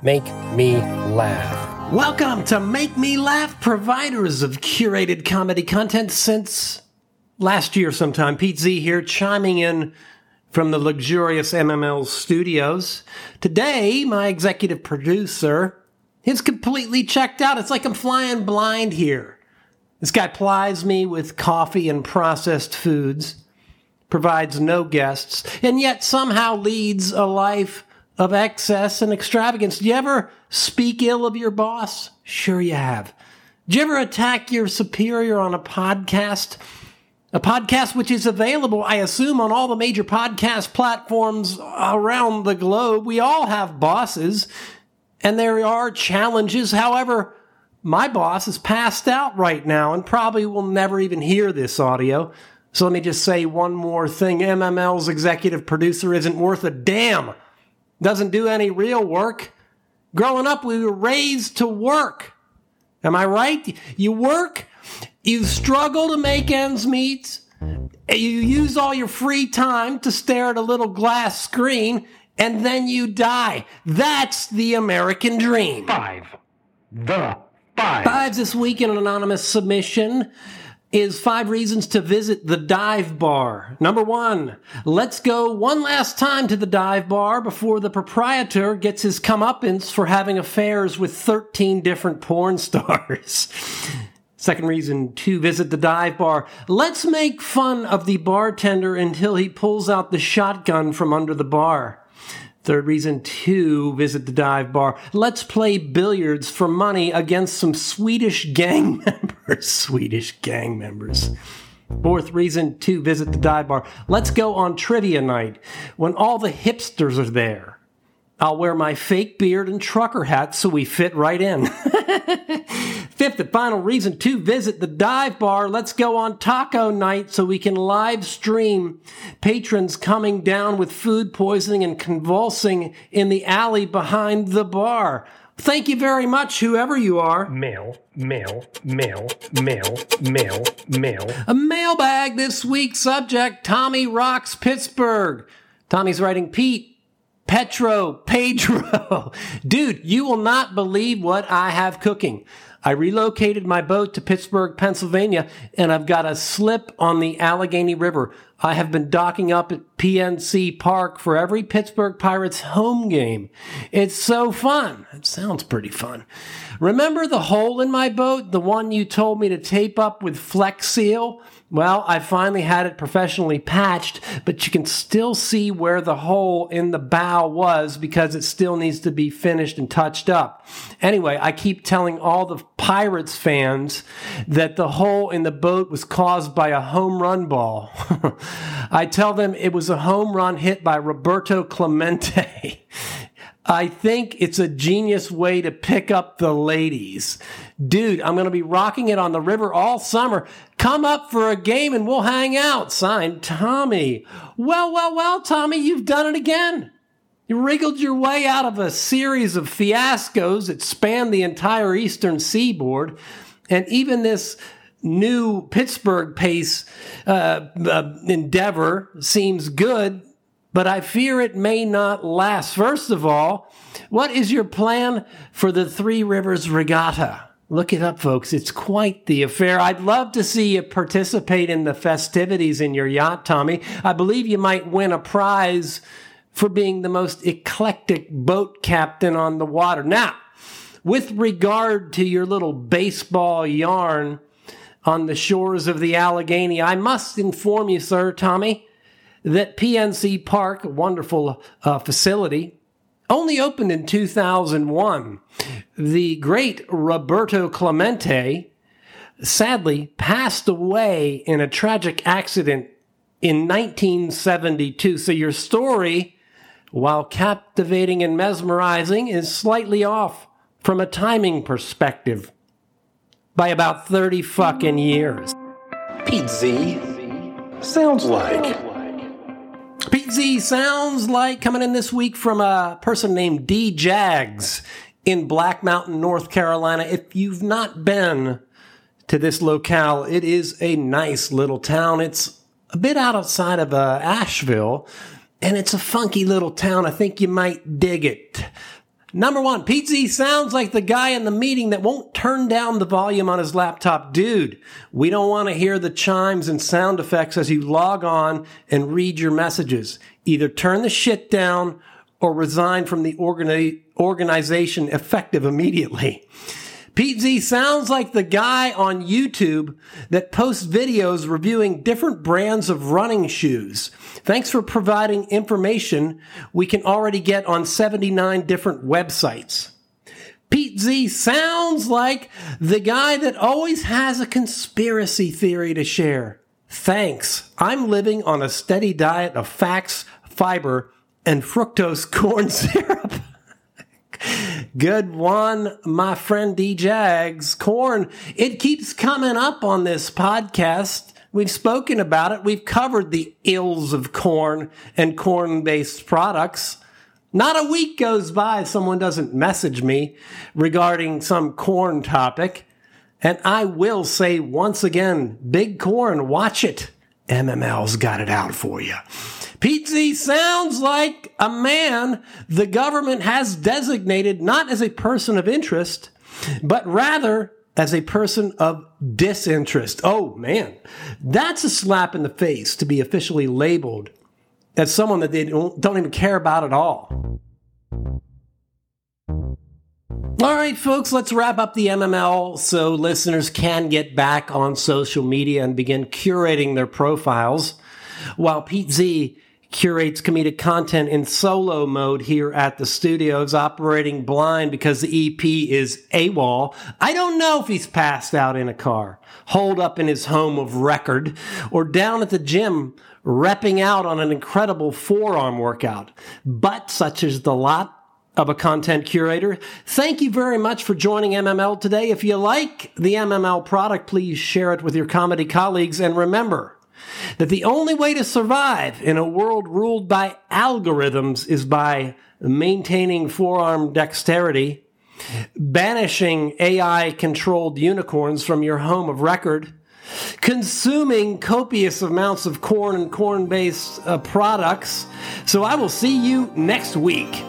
Make Me Laugh. Welcome to Make Me Laugh, providers of curated comedy content since last year sometime. Pete Z here, chiming in from the luxurious MML studios. Today, my executive producer is completely checked out. It's like I'm flying blind here. This guy plies me with coffee and processed foods, provides no guests, and yet somehow leads a life of excess and extravagance. Do you ever speak ill of your boss? Sure you have. Do you ever attack your superior on a podcast? A podcast which is available, I assume, on all the major podcast platforms around the globe. We all have bosses, and there are challenges. However, my boss is passed out right now and probably will never even hear this audio. So let me just say one more thing. MML's executive producer isn't worth a damn doesn't do any real work. Growing up, we were raised to work. Am I right? You work, you struggle to make ends meet, you use all your free time to stare at a little glass screen, and then you die. That's the American dream. Five. The five. Fives this week in an anonymous submission is five reasons to visit the dive bar. Number one, let's go one last time to the dive bar before the proprietor gets his comeuppance for having affairs with 13 different porn stars. Second reason to visit the dive bar. Let's make fun of the bartender until he pulls out the shotgun from under the bar. Third reason to visit the dive bar. Let's play billiards for money against some Swedish gang members. Swedish gang members. Fourth reason to visit the dive bar. Let's go on trivia night when all the hipsters are there. I'll wear my fake beard and trucker hat so we fit right in. Fifth and final reason to visit the dive bar. Let's go on taco night so we can live stream patrons coming down with food poisoning and convulsing in the alley behind the bar. Thank you very much, whoever you are. Mail, mail, mail, mail, mail, mail. A mailbag this week. Subject Tommy rocks Pittsburgh. Tommy's writing Pete. Petro, Pedro. Dude, you will not believe what I have cooking. I relocated my boat to Pittsburgh, Pennsylvania, and I've got a slip on the Allegheny River. I have been docking up at PNC Park for every Pittsburgh Pirates home game. It's so fun. It sounds pretty fun. Remember the hole in my boat? The one you told me to tape up with Flex Seal? Well, I finally had it professionally patched, but you can still see where the hole in the bow was because it still needs to be finished and touched up. Anyway, I keep telling all the Pirates fans that the hole in the boat was caused by a home run ball. I tell them it was a home run hit by Roberto Clemente. I think it's a genius way to pick up the ladies. Dude, I'm going to be rocking it on the river all summer. Come up for a game and we'll hang out. Signed, Tommy. Well, well, well, Tommy, you've done it again. You wriggled your way out of a series of fiascos that spanned the entire eastern seaboard. And even this new Pittsburgh pace uh, uh, endeavor seems good but I fear it may not last. First of all, what is your plan for the Three Rivers Regatta? Look it up, folks. It's quite the affair. I'd love to see you participate in the festivities in your yacht, Tommy. I believe you might win a prize for being the most eclectic boat captain on the water. Now, with regard to your little baseball yarn on the shores of the Allegheny, I must inform you, sir, Tommy, that PNC Park, a wonderful uh, facility, only opened in 2001. The great Roberto Clemente sadly passed away in a tragic accident in 1972. So your story, while captivating and mesmerizing, is slightly off from a timing perspective by about 30 fucking years. Pete Z sounds like. Pete Z sounds like coming in this week from a person named D Jags in Black Mountain, North Carolina. If you've not been to this locale, it is a nice little town. It's a bit outside of uh, Asheville, and it's a funky little town. I think you might dig it. Number one, Pete Z sounds like the guy in the meeting that won't turn down the volume on his laptop. Dude, we don't want to hear the chimes and sound effects as you log on and read your messages. Either turn the shit down or resign from the organi- organization effective immediately. Pete Z sounds like the guy on YouTube that posts videos reviewing different brands of running shoes. Thanks for providing information we can already get on 79 different websites. Pete Z sounds like the guy that always has a conspiracy theory to share. Thanks. I'm living on a steady diet of facts, fiber, and fructose corn syrup. Good one, my friend D Jags. Corn, it keeps coming up on this podcast. We've spoken about it. We've covered the ills of corn and corn based products. Not a week goes by someone doesn't message me regarding some corn topic. And I will say once again, big corn, watch it. MML's got it out for you. Pete Z sounds like a man the government has designated not as a person of interest, but rather as a person of disinterest. Oh man, that's a slap in the face to be officially labeled as someone that they don't, even care about at all. All right, folks, let's wrap up the MML so listeners can get back on social media and begin curating their profiles. While Pete Z curates comedic content in solo mode here at the studios, operating blind because the EP is AWOL. I don't know if he's passed out in a car, holed up in his home of record, or down at the gym repping out on an incredible forearm workout. But such is the lot of a content curator. Thank you very much for joining MML today. If you like the MML product, please share it with your comedy colleagues. And remember that the only way to survive in a world ruled by algorithms is by maintaining forearm dexterity, banishing AI controlled unicorns from your home of record, consuming copious amounts of corn and corn based uh, products. So I will see you next week.